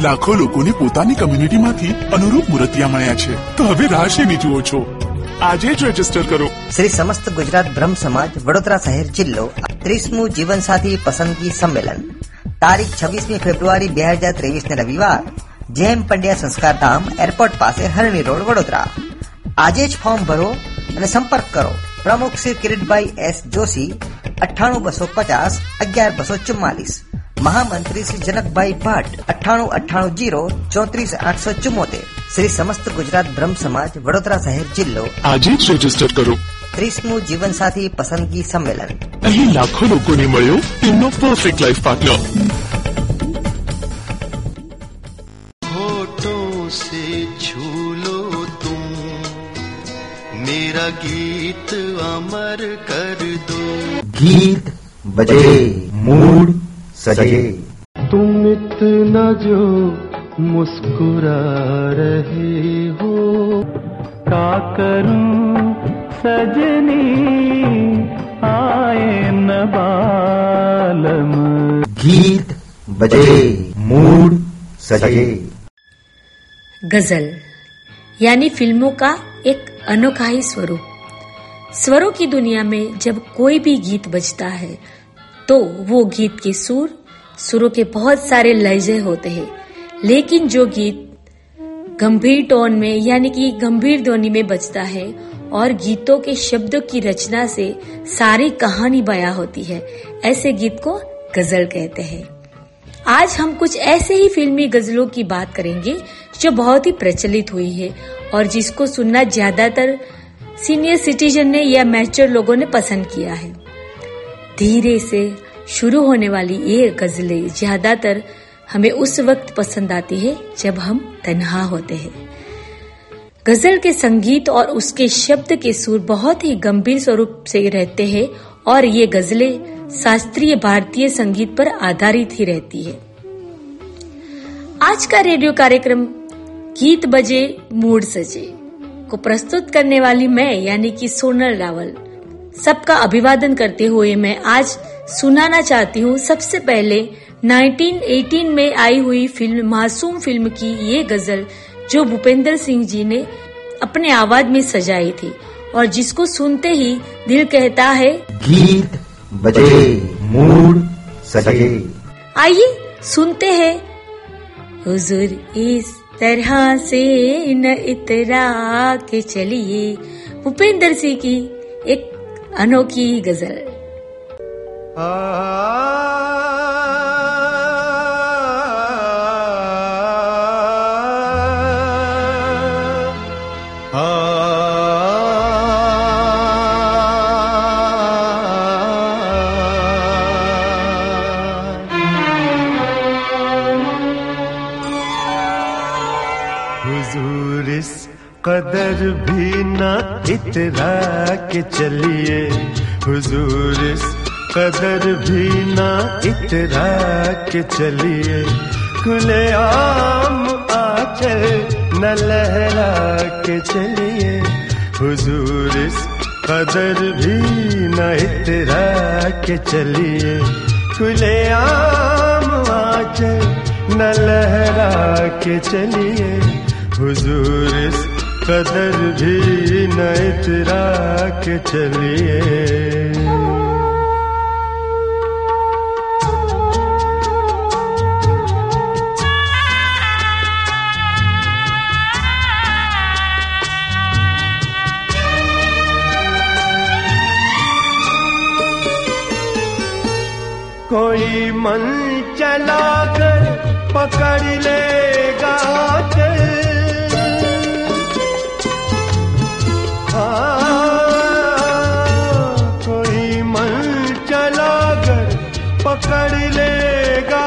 લાખો લોકોને પોતાની કમ્યુનિટીમાંથી અનુરૂપ મૂર્તિયા મળ્યા છે. તો હવે રાહ જુઓ છો? આજે જ રજિસ્ટર કરો. શ્રી સમસ્ત ગુજરાત બ્રહ્મ સમાજ, વડોદરા શહેર જિલ્લો, ત્રીસમું જીવનસાથી પસંદગી સંમેલન. તારીખ છવ્વીસમી ફેબ્રુઆરી બે હજાર ત્રેવીસ ને રવિવાર જેમ પંડ્યા સંસ્કાર ધામ, એરપોર્ટ પાસે હરણી રોડ, વડોદરા. આજે જ ફોર્મ ભરો અને સંપર્ક કરો. પ્રમુખ શ્રી કિરીટભાઈ એસ જોશી, અઠ્ઠાણું બસો પચાસ, અગિયાર બસો ચુમ્માલીસ. મહામંત્રી શ્રી જનકભાઈ ભટ્ટ અઠ્ઠાણું અઠ્ઠાણું જીરો ચોત્રીસ આઠસો ચુમ્મોતેર શ્રી સમસ્ત ગુજરાત બ્રહ્મ સમાજ વડોદરા શહેર જિલ્લો આજે જ રજીસ્ટર કરો ત્રીસમું જીવનસાથી પસંદગી સંમેલન અહીં લાખો લોકોને મળ્યો તેમનો પરફેક્ટ લાઈફ પાર્ટનર होठों से छू लो तुम मेरा गीत अमर कर दो गीत बजे मूड सजे तुम इतना जो मुस्कुरा रहे हो का करूँ सजनी? आए न बालम। गीत बजे मूड सजे गज़ल यानी फ़िल्मों का एक अनोखा ही स्वरूप। स्वरों की दुनिया में जब कोई भी गीत बजता है तो वो गीत के सुर, सुरों के बहुत सारे लहजे होते हैं। लेकिन जो गीत गंभीर टोन में, यानी कि गंभीर ध्वनि में बजता है, और गीतों के शब्दों की रचना से सारी कहानी बयां होती है, ऐसे गीत को गज़ल कहते हैं। आज हम कुछ ऐसे ही फिल्मी गजलों की बात करेंगे, जो बहुत ही प्रचलित हुई है, और जिसको सुनना ज़्यादातर सीनियर सिटीजन ने या मैच्योर लोगों ने पसंद किया है। धीरे से शुरू होने वाली ये गजलें ज़्यादातर हमें उस वक्त पसंद आती है जब हम तन्हा होते हैं। गज़ल के संगीत और उसके शब्द के सुर बहुत ही गंभीर स्वरूप से रहते हैं और ये गजलें शास्त्रीय भारतीय संगीत पर आधारित ही रहती है। आज का रेडियो कार्यक्रम गीत बजे, मूड सजे को प्रस्तुत करने वाली मैं, यानी कि सोनल रावल। सबका अभिवादन करते हुए मैं आज सुनाना चाहती हूँ। सबसे पहले 1918 में आई हुई फ़िल्म मासूम फ़िल्म की ये गज़ल जो भूपेंद्र सिंह जी ने अपने आवाज़ में सजाई थी और जिसको सुनते ही दिल कहता है गीत बजे मूड सजे। आइए सुनते हैं। हुजूर इस तरह से न इतरा के चलिए। भूपेंद्र सिंह की एक अनोखी गज़ल। कदर भी न इतरा के चलिए। हुजूर इस कदर भी न इतरा के चलिए। खुले आम आचल न लहरा के चलिए। हुजूर इस कदर भी न इतरा के चलिए। खुले आम आचल न लहरा के चलिए। हुजूर इस कदर भी न इतरा के चलिए। कोई मन चला कर पकड़ लेगा कोई मन चला कर पकड़ लेगा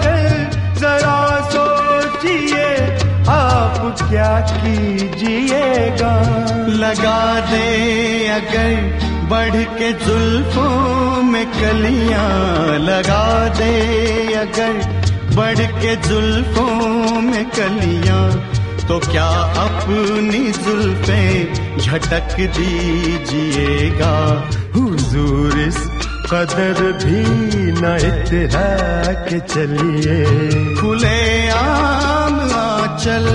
चल जरा सोचिए, आप क्या कीजिएगा? लगा दे अगर बढ़ के जुल्फों में कलियाँ। लगा दे अगर बढ़ के जुल्फों में कलियाँ। तो क्या अपनी जुल्फे भटक दीजिएगा। हुजूर इस कदर भी न इतरा के चलिए। खुले आम आचल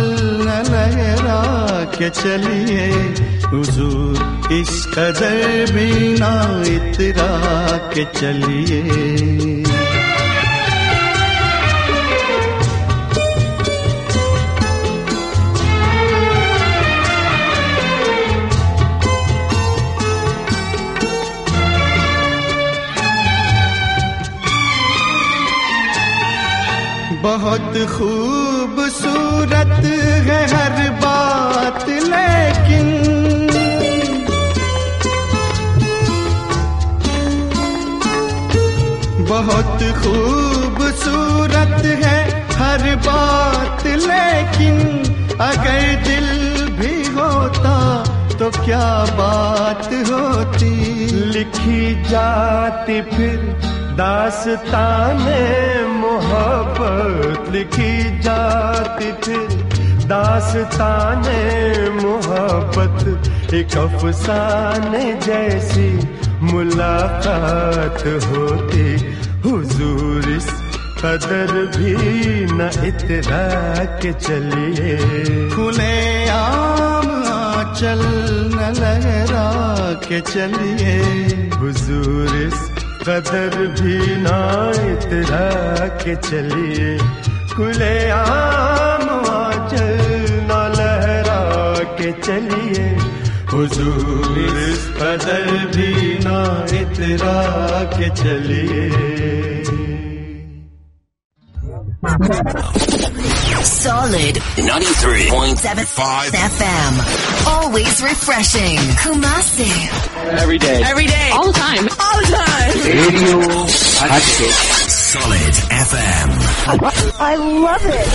न लहरा के चलिए। हुजूर इस कदर भी ना इतरा के चलिए। बहुत खूबसूरत है हर बात, लेकिन बहुत खूबसूरत है हर बात, लेकिन अगर दिल भी होता तो क्या बात होती? लिखी जाती फिर दास्ताने मोहब्बत लिखी जाती फिर दास्ताने मोहब्बत एक अफसाने जैसी मुलाकात होती। हुजूर इस कदर भी न इतरा के चलिए। खुले आम आंचल न लहरा के चलिए। हुजूर इस कदर भी ना इतरा के चलिए खुले आम आंचल न लहरा के चलिए हुजूर इस कदर भी ना इतरा के चलिए Solid 93.75 FM. Always refreshing. Kumasi. Every day. Every day. All the time. All time. Radio हटके Solid FM. I love it.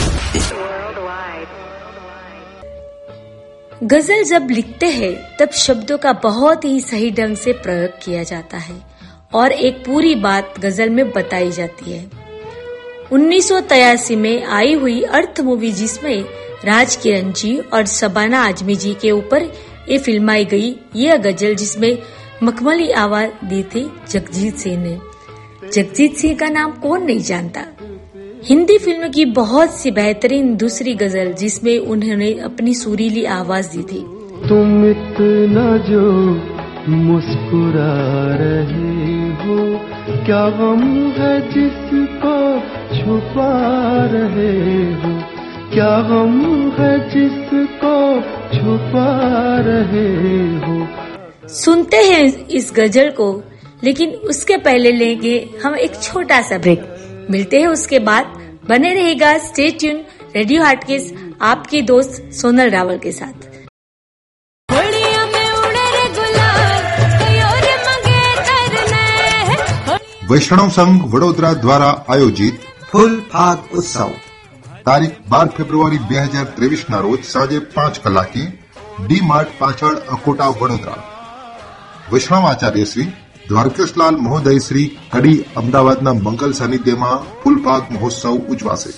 गज़ल जब लिखते हैं तब शब्दों का बहुत ही सही ढंग से प्रयोग किया जाता है और एक पूरी बात गज़ल में बताई जाती है 1983 में आई हुई अर्थ मूवी जिसमें राज किरण जी और शबाना आजमी जी के ऊपर ये फिल्माई गई यह गज़ल जिसमें मखमली आवाज़ दी थी जगजीत सिंह ने। जगजीत सिंह का नाम कौन नहीं जानता? हिंदी फ़िल्म की बहुत सी बेहतरीन दूसरी गज़ल जिसमें उन्होंने अपनी सुरीली आवाज़ दी थी। तुम इतना जो मुस्कुरा रहे हो, क्या गम है जिसको छुपा रहे हो? क्या गम है जिसको छुपा रहे हो? सुनते हैं इस गजल को लेकिन उसके पहले लेंगे हम एक छोटा सा ब्रेक मिलते हैं उसके बाद बने रहेगा स्टे ट्यून रेडियो हाटकेस आपकी दोस्त सोनल रावल के साथ વૈષ્ણવ સંઘ વડોદરા દ્વારા આયોજિત ફૂલ ફાગ ઉત્સવ તારીખ બાર ફેબ્રુઆરી બે હજાર ત્રેવીસના રોજ સાંજે પાંચ કલાકે ડી માર્ટ પાછળ અકોટા વડોદરા વૈષ્ણવ આચાર્ય શ્રી દ્વારકેશલાલ મહોદય શ્રી કડી અમદાવાદના મંગલ સાનિધ્યમાં ફૂલપાક મહોત્સવ ઉજવાશે.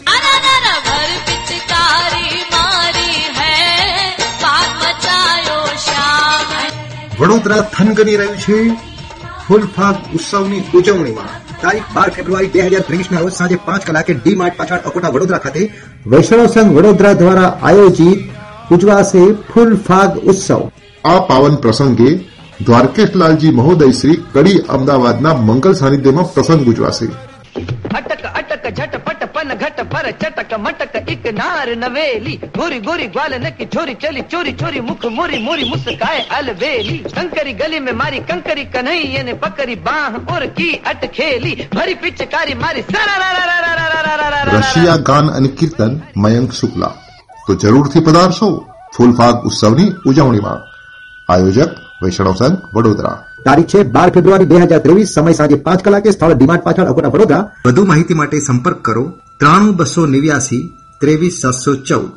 વડોદરા થનગની રહ્યું છે. ફૂલ ફાગ ઉત્સવની ઉજવણીમાં તારીખ બાર ફેબ્રુઆરી બે હજાર ત્રેવીસના રોજ સાંજે પાંચ કલાકે ડી માર્ટ પાછળ અકોટા વડોદરા ખાતે વૈષ્ણવ સંઘ વડોદરા દ્વારા આયોજિત ઉજવાશે ફૂલ ફાગ ઉત્સવ. આ પાવન પ્રસંગે द्वारकेश लाल जी महोदय श्री कड़ी अमदावाद ना मंगल सानिध्य में प्रसंग गुजवा से अटक अटक झट पट पन घट पर चटक मटक इक नार नवेली गोरी गोरी ग्वाल नकी छोरी चली चोरी चोरी मुख मोरी मोरी मुस्काए अलवेली कंकरी गली में मारी कंकरी कन्हई ये ने पकरी बाह और की अटखेली भरी पिचकारी मारी रशिया गान अनिकीर्तन मयंक शुक्ला तो ज़रूर थी पदार्थो फूल उत्सव उजावनी आयोजक વૈષ્ણવ સંઘ વડોદરા. તારીખ છે બાર ફેબ્રુઆરી બે હજાર ત્રેવીસ સમય સાંજે પાંચ કલાકે સ્થળ ડીમાર્ટ પાછળ અકોટા વડોદરા. વધુ માહિતી માટે સંપર્ક કરો ત્રાણું બસો નેવ્યાસી ત્રેવીસ સાતસો ચૌદ.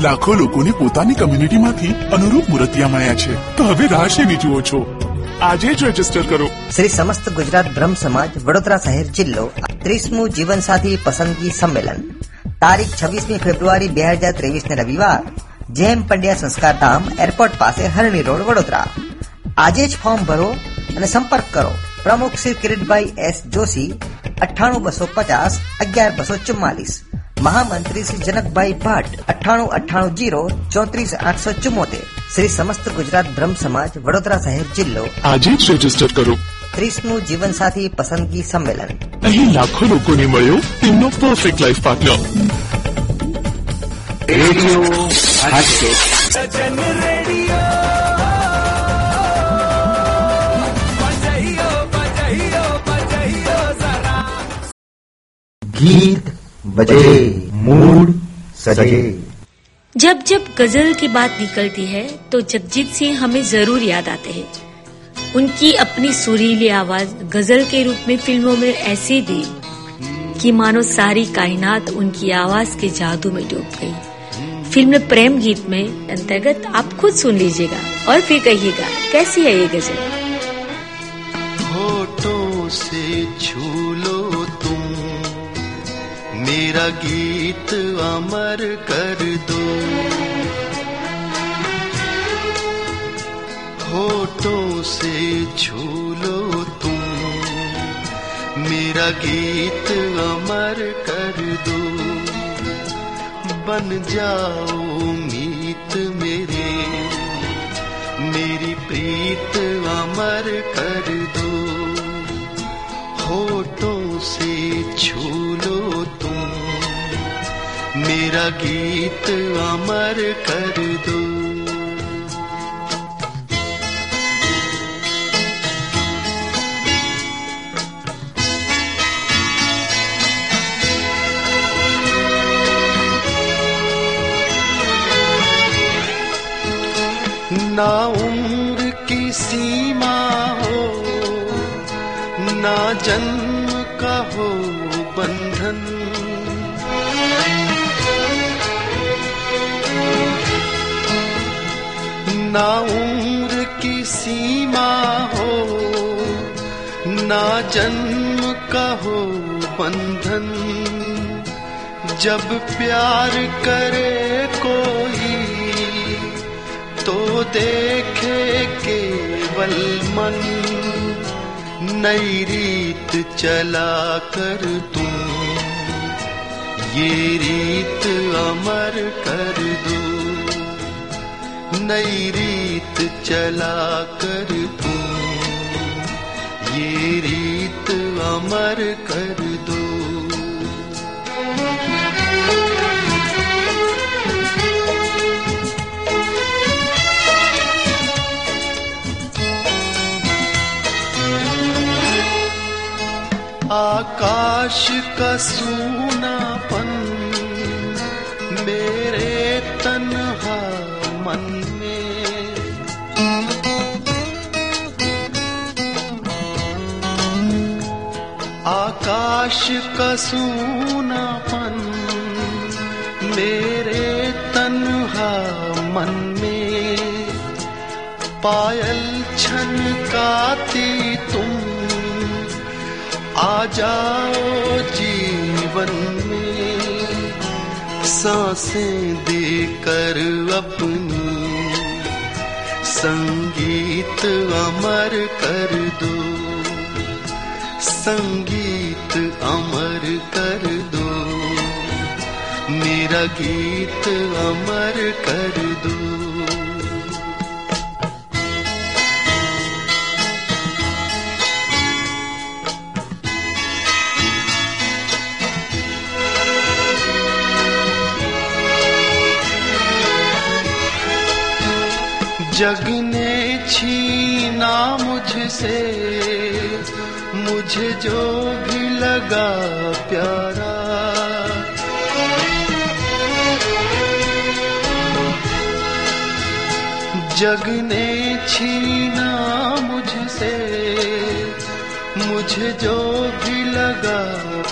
લાખો લોકોને પોતાની કમ્યુનિટીમાંથી અનુરૂપ મૂર્તિયા મળ્યા છે. તો હવે રાહ શેની જુઓ છો? આજે જ રજિસ્ટર કરો. શ્રી સમસ્ત ગુજરાત બ્રહ્મ સમાજ વડોદરા શહેર જિલ્લો ત્રીસમું જીવનસાથી પસંદગી સંમેલન. તારીખ છવ્વીસમી ફેબ્રુઆરી બે હજાર ત્રેવીસ ને રવિવાર. જેમ પંડ્યા સંસ્કાર ધામ એરપોર્ટ પાસે હરણી રોડ વડોદરા. આજે જ ફોર્મ ભરો અને સંપર્ક કરો. પ્રમુખ શ્રી કિરીટભાઈ એસ જોશી અઠ્ઠાણું બસો પચાસ અગિયાર બસો ચુમ્માલીસ. મહામંત્રી શ્રી જનકભાઈ ભટ્ટ અઠ્ઠાણું અઠ્ઠાણું જીરો ચોત્રીસ આઠસો ચુમ્મોતેર. શ્રી સમસ્ત ગુજરાત બ્રહ્મ સમાજ વડોદરા શહેર જિલ્લો. આજે જ રજિસ્ટર કરો. ત્રીસમું જીવનસાથી પસંદગી સંમેલન. અહીં લાખો લોકોને મળ્યો તેમનો perfect life partner radio Sajan radio. बजाइयो बजाइयो बजाइयो जरा। गीत बजे मूड सजे। जब जब गज़ल की बात निकलती है तो जगजीत सिंह हमें ज़रूर याद आते हैं। उनकी अपनी सुरीली आवाज़ गज़ल के रूप में फ़िल्मों में ऐसी दी कि मानो सारी कायनात उनकी आवाज़ के जादू में डूब गई। फ़िल्म प्रेम गीत में अंतर्गत आप खुद सुन लीजिएगा और फिर कहिएगा, कैसी है ये गज़ल? से छू तुम, मेरा गीत अमर कर दो। होठों से छू तुम, मेरा गीत अमर कर दो। बन जाओ मीत मेरे। मेरी प्रीत अमर कर दो। होठों से छू लो तुम। मेरा गीत अमर कर दो। ना उम्र की सीमा हो, ना जन्म का हो बंधन। ना उम्र की सीमा हो, ना जन्म का हो बंधन। जब प्यार करे कोई तो देखे केवल मन, नई रीत चला कर तुम। ये रीत अमर कर दो, नई रीत चला कर तुम। ये रीत अमर कर आकाश का सूनापन, मेरे तन्हा मन में। आकाश का सूनापन, मेरे तन्हा मन में। पायल छनकाती तुम आ जाओ जीवन में सांसें देकर अपनी संगीत अमर कर दो संगीत अमर कर दो मेरा गीत अमर कर दो जग ने छीना मुझसे, मुझे जो भी लगा प्यारा। जग ने छीना मुझसे, मुझे जो भी लगा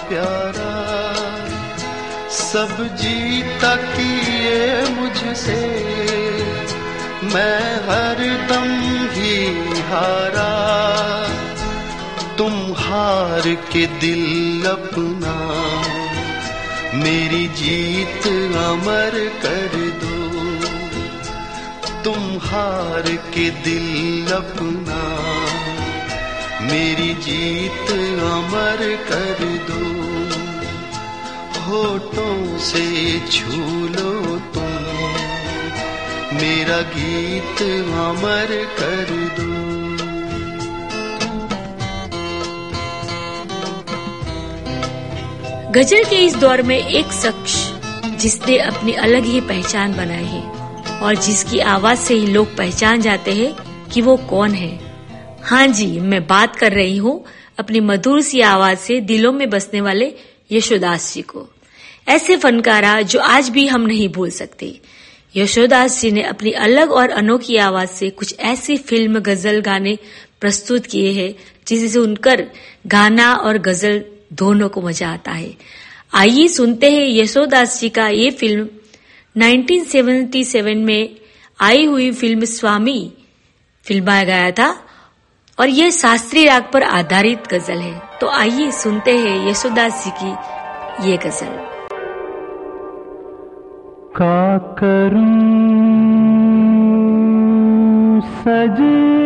प्यारा। सब जीता किए मुझसे। मैं हर दम ही हारा। तुम हार के दिल अपना। मेरी जीत अमर कर दो। तुम हार के दिल अपना। मेरी जीत अमर कर दो। होठों से छू लो। मेरा गीत अमर कर दो। गज़ल के इस दौर में एक शख्स जिसने अपनी अलग ही पहचान बनाई है और जिसकी आवाज़ से ही लोग पहचान जाते हैं कि वो कौन है। हाँ जी, मैं बात कर रही हूँ अपनी मधुर सी आवाज़ से दिलों में बसने वाले यशोदास जी को। ऐसे फनकारा जो आज भी हम नहीं भूल सकते। यशोदास जी ने अपनी अलग और अनोखी आवाज़ से कुछ ऐसी फ़िल्म गज़ल गाने प्रस्तुत किए हैं जिसे सुनकर गाना और गज़ल दोनों को मज़ा आता है। आइए सुनते हैं यशोदास जी का ये फ़िल्म। 1977 में आई हुई फ़िल्म स्वामी फिल्माया गया था और यह शास्त्रीय राग पर आधारित गज़ल है। तो आइए सुनते हैं यशोदास जी की ये गज़ल। करूं सजनी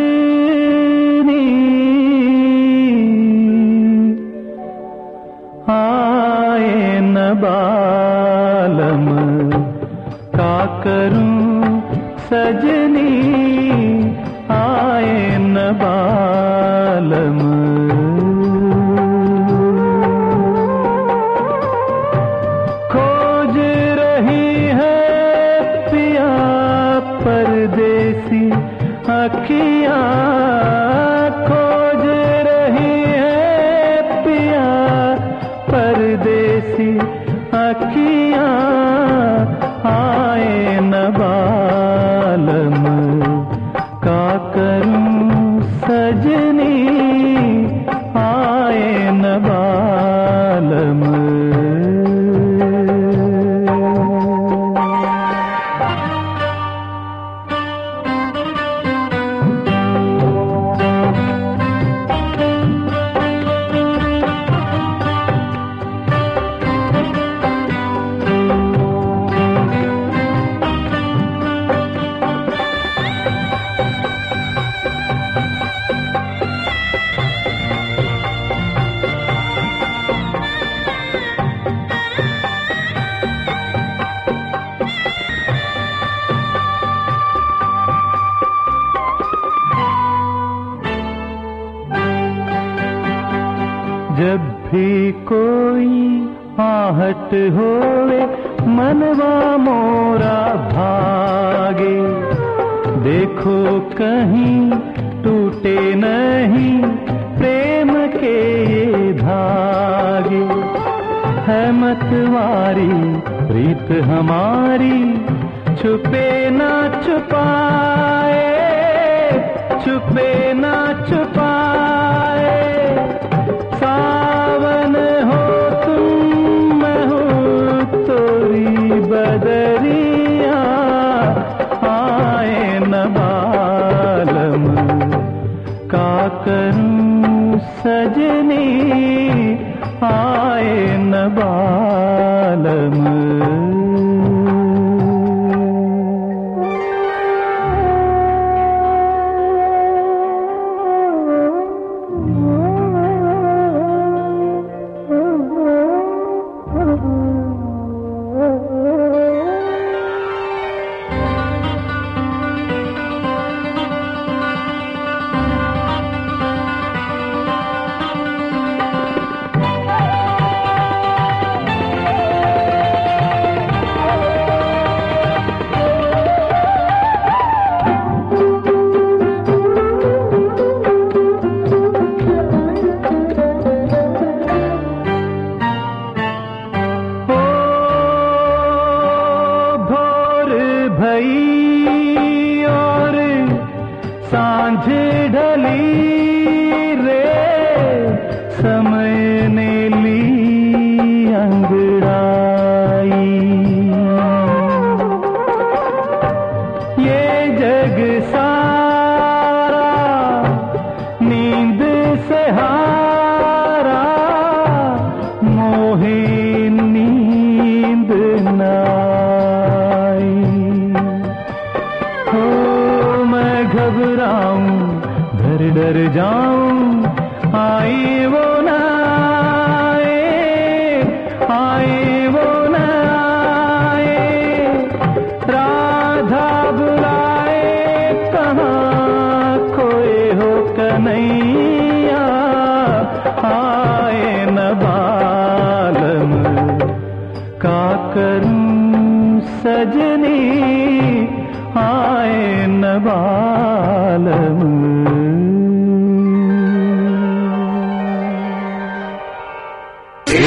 आए न बालम का करूं सजनी आए न बालम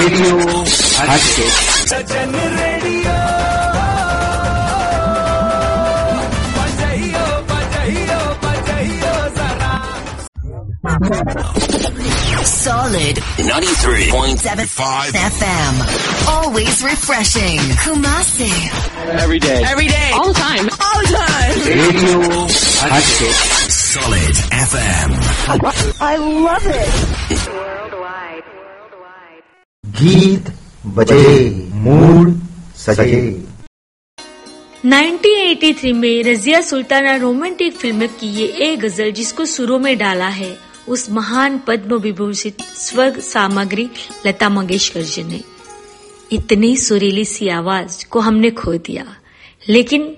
radio Sajan radio Solid 93.75 FM. Always refreshing. Kumasi. Every day. Every day. All the time. All the time. Radio Solid FM. I love it. गीत बजे, मूड सजे। 1983 में रजिया सुल्ताना रोमांटिक फ़िल्म की ये एक गज़ल जिसको सुरों में डाला है, उस महान पद्म विभूषित स्वर्ग सामग्री लता मंगेशकर जी ने। इतनी सुरीली सी आवाज़ को हमने खो दिया, लेकिन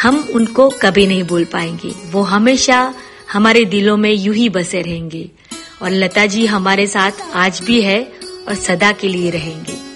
हम उनको कभी नहीं भूल पाएँगे। वो हमेशा हमारे दिलों में यूँ ही बसे रहेंगे। और लता जी हमारे साथ आज भी है और सदा के लिए रहेंगे।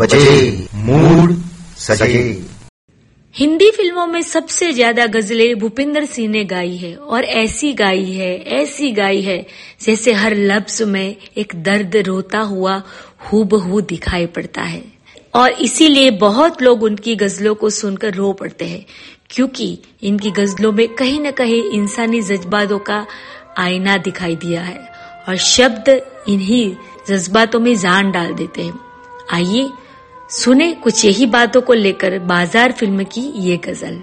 बजे। मूड सजे। हिंदी फ़िल्मों में सबसे ज़्यादा गजलें भूपिंदर सिंह ने गाई है और ऐसी गाई है ऐसी गाई है जैसे हर लफ्ज में एक दर्द रोता हुआ हूबहू दिखाई पड़ता है। और इसीलिए बहुत लोग उनकी गजलों को सुनकर रो पड़ते हैं क्योंकि इनकी गजलों में कहीं न कहीं इंसानी जज्बातों का आईना दिखाई दिया है। और शब्द इन्हीं जज्बातों में जान डाल देते हैं। आइए सुने कुछ यही बातों को लेकर बाज़ार फ़िल्म की ये गज़ल।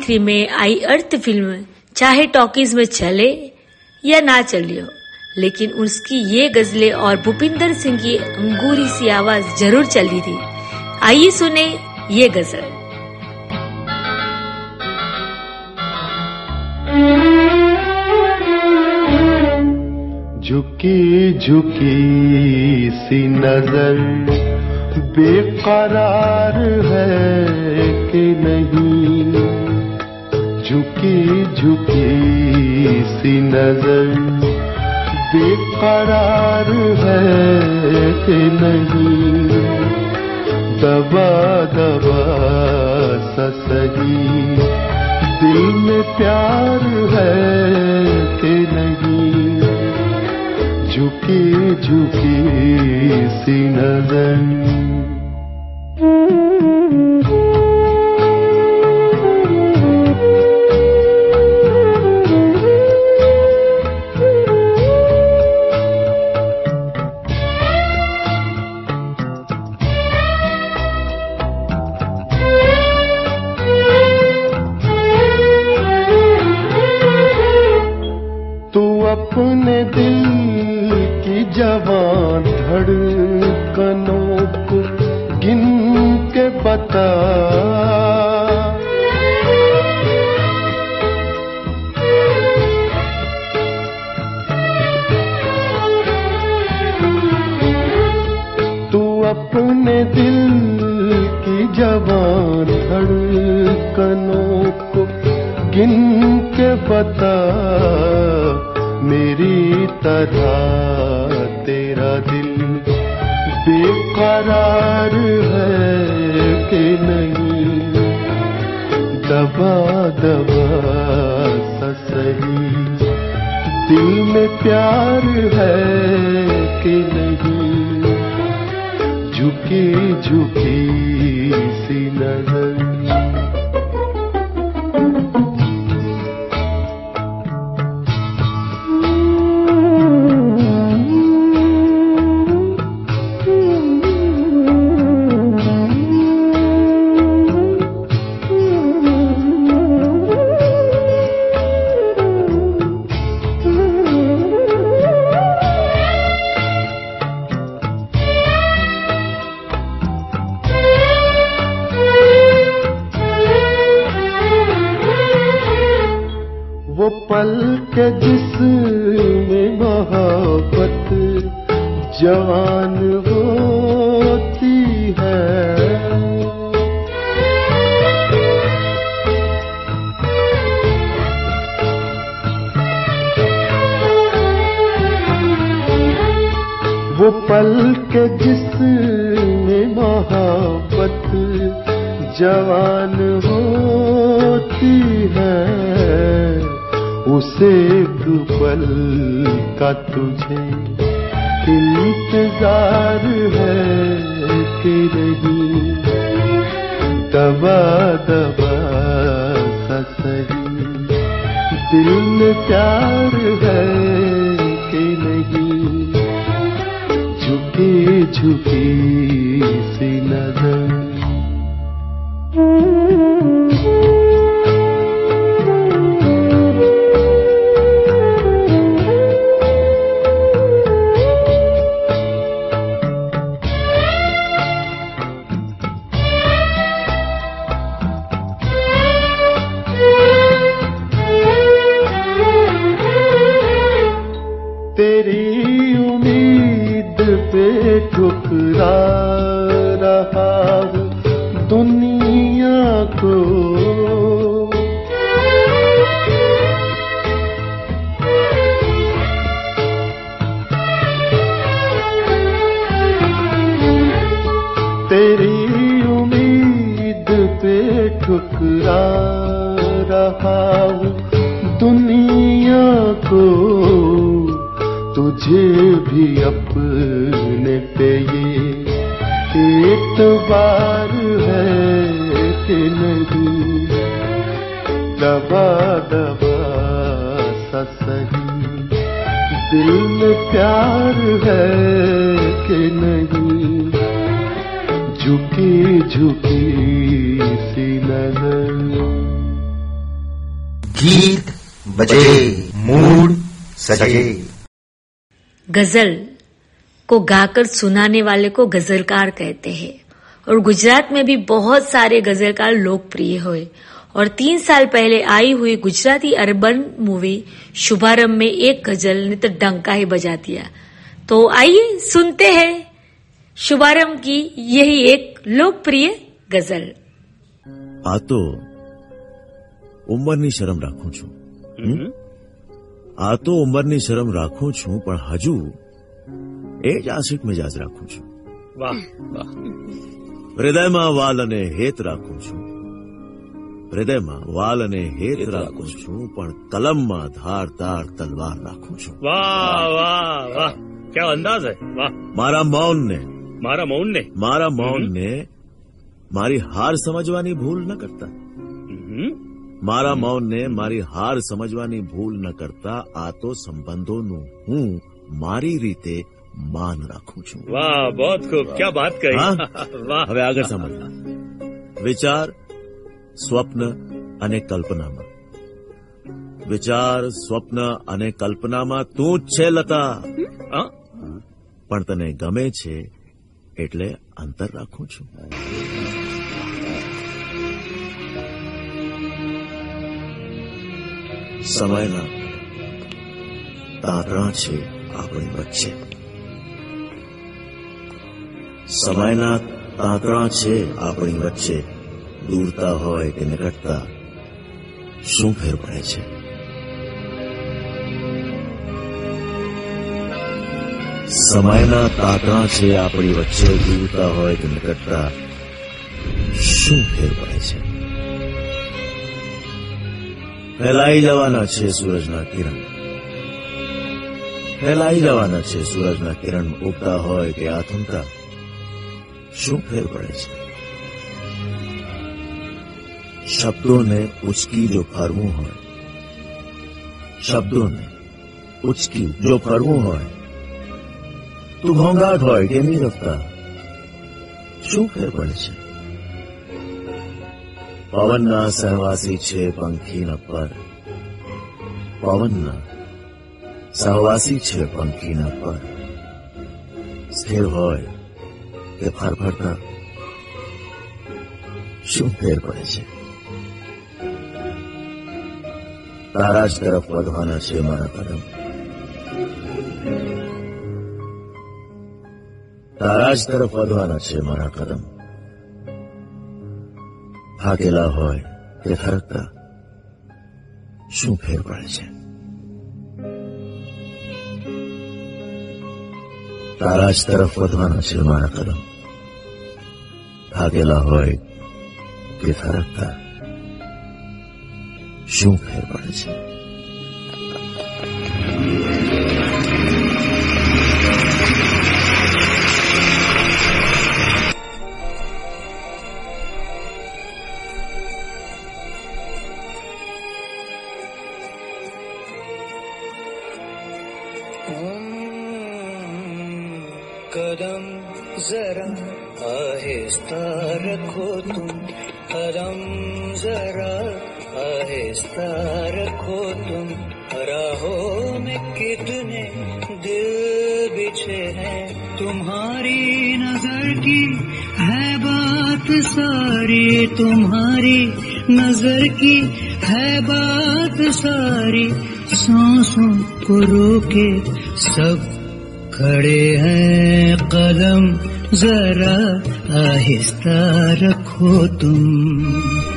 थ्री में आई अर्थ फ़िल्म, चाहे टॉकीज में चले या ना चले हो, लेकिन उसकी ये गजलें और भूपिंदर सिंह की अंगूरी सी आवाज़ ज़रूर चली थी। आइए सुने ये गज़ल। झुकी झुकी सी नज़र, बेकरार है झुकी सी नज़र। बेकरार है कि नहीं। दबा दबा ससही दिल में प्यार है कि नहीं। झुकी झुकी सी नज़र। झुकी सी नज़र। को गाकर सुनाने वाले को गजलकार कहते हैं और गुजरात में भी बहुत सारे गजलकार लोकप्रिय हुए और तीन साल पहले आई हुई गुजराती अर्बन मूवी शुभारंभ में एक गजल ने तो डंका ही बजा दिया तो आइए सुनते हैं शुभारंभ की यही एक लोकप्रिय गजल આ તો ઉંમરની શરમ રાખું છું હમ? આ તો ઉંમરની શરમ રાખું છું પણ હજુ એ જ આશિક મિજાજ રાખું છું. હૃદયમાં વાલ અને હેત રાખું છું. હૃદયમાં વાલ અને હેત રાખું છું. પણ કલમમાં ધાર ધાર તલવાર રાખું છું. વાહ વાહ વાહ. ક્યાં અંદાજ હે? વાહ. મારા મૌનને મારા મૌનને? મારા મૌનને મારી હાર સમજવાની ભૂલ ન કરતા. મારા મૌનને મારી હાર સમજવાની ભૂલ ન કરતા. આ તો સંબંધોનું હું મારી રીતે માન રાખું છું વાહ બહુ ખૂબ ક્યાં વાત કહી વાહ હવે આગળ સમજના વિચાર સ્વપ્ન અને કલ્પનામાં વિચાર સ્વપ્ન અને કલ્પનામાં તું જ છે લતા પણ તને ગમે છે એટલે અંતર રાખું છું સમયના તારણા છે આપણી વચ્ચે સમયના તાંતણા છે આપણી વચ્ચે. દૂરતા હોય કે નિકટતા. શું ફેર પડે છે? સમયના તાંતણા છે આપણી વચ્ચે. દૂરતા હોય કે નિકટતા. શું ફેર પડે છે? ફેલાઈ જવાના છે સૂરજના કિરણ. ફેલાઈ જવાના છે સૂરજના કિરણ. ઉગતા હોય કે આથમતા. શું ફેર પડે છે શબ્દોને ઉચકી જો ફરવું હોય શબ્દોને ઉચકી જો ફરવું હોય તો ઘોંઘાટ હોય કે નીરવતા શું ફેર પડે છે પવનના સહવાસી છે પંખીના પર પવનના સહવાસી છે પંખીના પર સ્થિર હોય કે ફરફરતા શું ફેર પડે છે તારા જ તરફ વધવાના છે મારા કદમ તારા જ તરફ વધવાના છે મારા કદમ થાકેલા હોય કે થરકતા શું ફેર પડે છે તારા જ તરફ વધવાના છે મારા કદમ થાકેલા હોય કે થરકતા શું ફેર પડે છે सारी तुम्हारी नज़र की है बात सारी। सांसों को रोके सब खड़े हैं कदम। जरा आहिस्ता रखो तुम।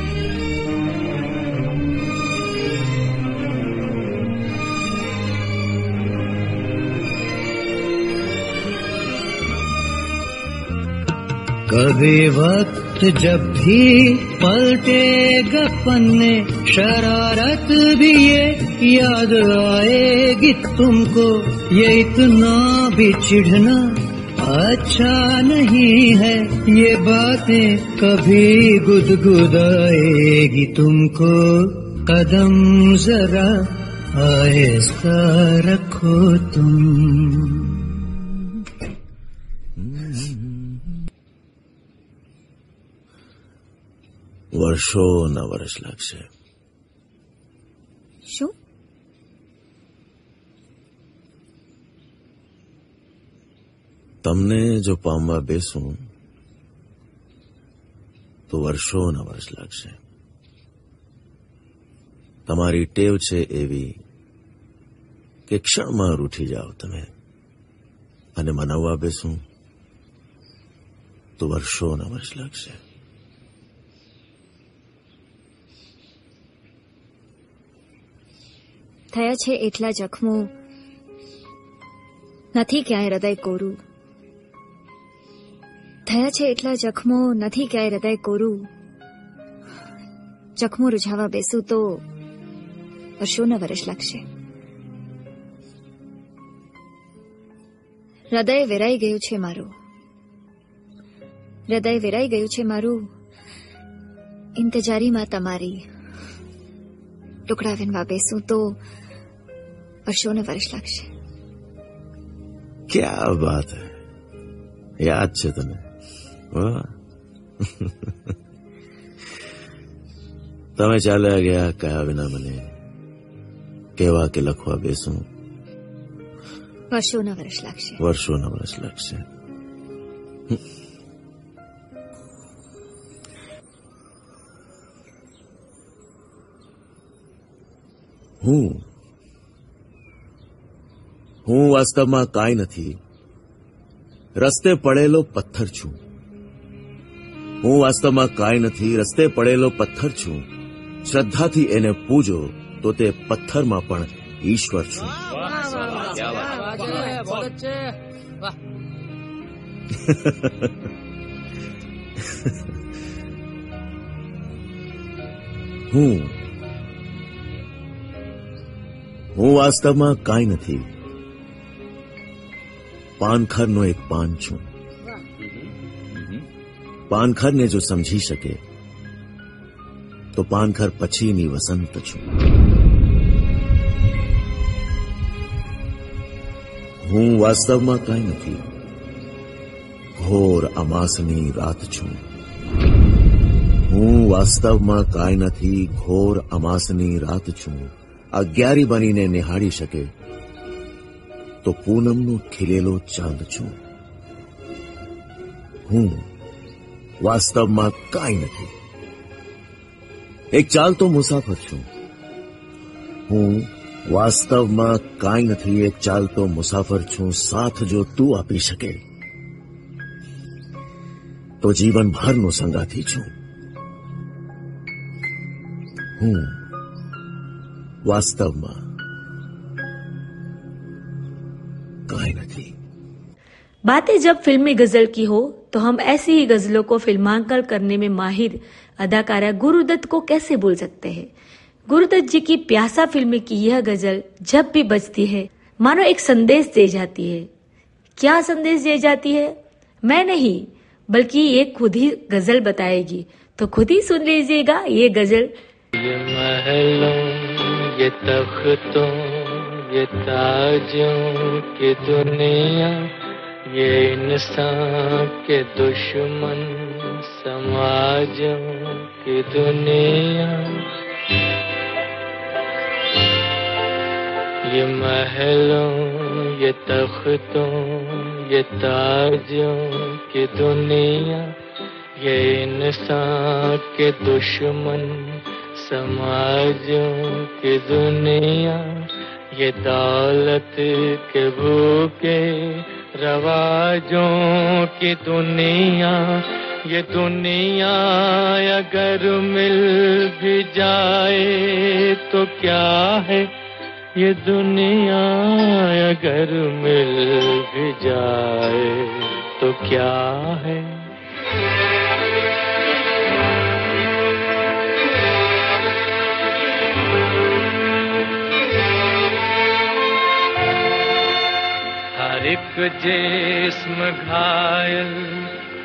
कभी वक्त जब भी पलटेगा पन्ने शरारत भी ये याद आएगी तुमको। ये इतना भी चिढ़ना अच्छा नहीं है ये बातें कभी गुदगुदाएगी तुमको। कदम जरा आहिस्ता रखो तुम વર્ષોના વર્ષ લાગશે. શું? તમને જો પામવા બેસું તો વર્ષોના વર્ષ લાગશે. તમારી ટેવ છે એવી કે ક્ષણમાં રૂઠી જાઓ તમે અને મનાવવા બેસું તો વર્ષોના વર્ષ લાગશે. થયા છે એટલા જખમો. નથી ક્યાંય હૃદય કોરું. થયા છે એટલા જખમો, નથી ક્યાંય હૃદય કોરું. જખમો રૂઝાવા બેસું તો વર્ષોના વર્ષ લાગશે. હૃદય વેરાઈ ગયું છે મારું. હૃદય વેરાઈ ગયું છે મારું. ઇંતજારીમાં તમારી. ટુકડા વિનવા બેસું તો વર્ષોને વર્ષ લાગશે ક્યાં બાત હે યાદ છે તને વાહ તમે ચાલ્યા ગયા કયા વિના મને કેવા કે લખવા બેસું વર્ષોના વર્ષ લાગશે વર્ષોના વર્ષ લાગશે હું હું વાસ્તવમાં કાંઈ નથી રસ્તે પડેલો પથ્થર છું હું વાસ્તવમાં કાંઈ નથી રસ્તે પડેલો પથ્થર છું શ્રદ્ધાથી એને પૂજો તો તે પથ્થરમાં પણ ઈશ્વર છું હું હું વાસ્તવમાં કાંઈ નથી. પાનખરનો એક પાન છું. પાનખરને જો સમજી શકે, તો પાનખર પછીની વસંત છું. હું વાસ્તવમાં કાંઈ નથી. ઘોર અમાસની રાત છું. હું વાસ્તવમાં કાંઈ નથી, ઘોર અમાસની રાત છું. અગિયારી બનીને નિહાળી શકે, તો પૂનમનો ખીલેલો ચાંદ છું. હું વાસ્તવમાં કાંઈ નથી. એક ચાલતો મુસાફર છું. હું વાસ્તવમાં કાંઈ નથી, એક ચાલતો મુસાફર છું. સાથ જો તું આપી શકે, તો જીવનભરનો સંગાથી છું. હું वास्तव काई नहीं बातें जब फिल्मी गज़ल की हो तो हम ऐसी ही गजलों को फिल्मांकन करने में माहिर अदाकारा गुरुदत्त को कैसे भूल सकते हैं? गुरुदत्त जी की प्यासा फ़िल्म की यह गज़ल जब भी बजती है, मानो एक संदेश दे जाती है। क्या संदेश दे जाती है? मैं नहीं, बल्कि ये खुद ही गज़ल बताएगी। तो खुद ही सुन लीजिएगा ये गज़ल ये महलों, ये तख्तों, ये ताजों की दुनिया, ये इंसान के दुश्मन समाजों की दुनिया। ये महलों, ये तख्तों, ये ताजों की दुनिया, ये इंसान के दुश्मन समाजों की दुनिया, ये दौलत के भूखे रवाजों की दुनिया, ये दुनिया अगर मिल भी जाए तो क्या है? ये दुनिया अगर मिल भी जाए तो क्या है? जिस्म घायल,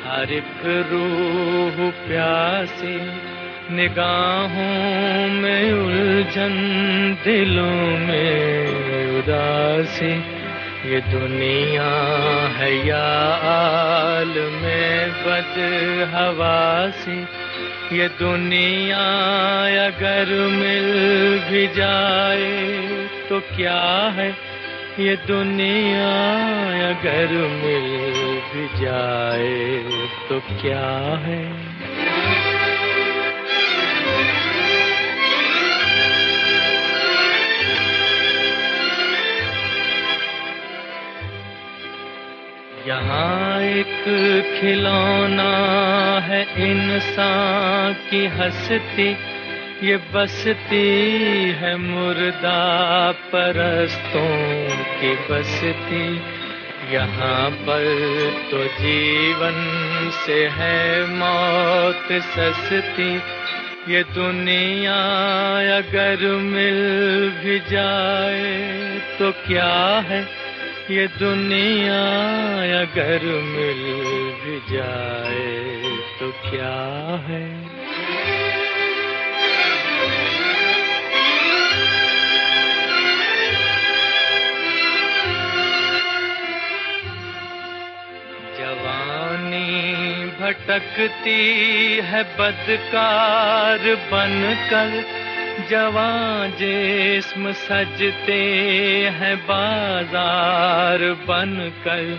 हर एक रूह प्यासी, निगाहों में उलझन दिलों में उदासी। ये दुनिया है या आल में बद हवासी ये दुनिया अगर मिल भी जाए तो क्या है ये दुनिया अगर मिल भी जाए तो क्या है? यहाँ एक खिलौना है इंसान की हंसती। ये बसती है मुर्दा परस्तों की बसती। यहाँ पर तो जीवन से है मौत सस्ती। ये दुनिया अगर मिल भी जाए तो क्या है? ये दुनिया अगर मिल भी जाए तो क्या है? भटकती है बदकार बनकर। जवां जिस्म सजते हैं बाज़ार बनकर।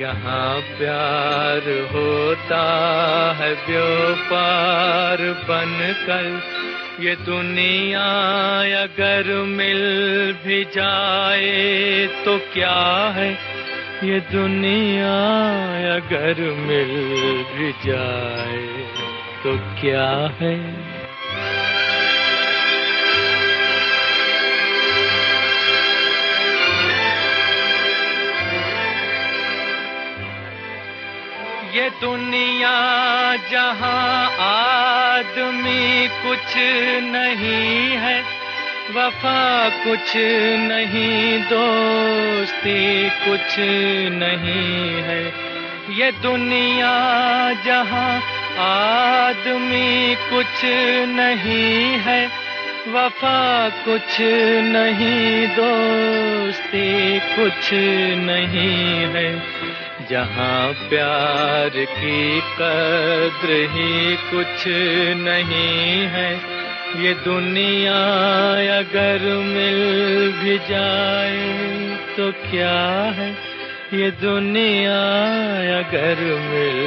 यहाँ प्यार होता है व्यापार बनकर। ये दुनिया अगर मिल भी जाए तो क्या है? ये दुनिया अगर मिल भी जाए तो क्या है? ये दुनिया जहाँ आदमी कुछ नहीं है वफा कुछ नहीं, दोस्ती कुछ नहीं है। ये दुनिया जहाँ आदमी कुछ नहीं है, वफा कुछ नहीं, दोस्ती कुछ नहीं है। जहाँ प्यार की कद्र ही कुछ नहीं है ये दुनिया अगर मिल भी जाए तो क्या है? ये दुनिया अगर मिल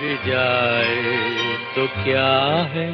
भी जाए तो क्या है?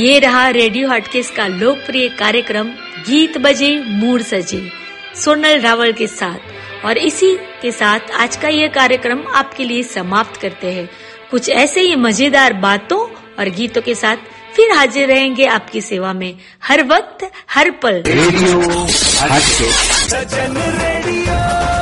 ये रहा रेडियो हटकेस का लोकप्रिय कार्यक्रम गीत बजे मूड सजे सोनल रावल के साथ। और इसी के साथ आज का ये कार्यक्रम आपके लिए समाप्त करते हैं। कुछ ऐसे ही मज़ेदार बातों और गीतों के साथ फिर हाजिर रहेंगे आपकी सेवा में। हर वक्त हर पल। रेडियो हटके रेडियो।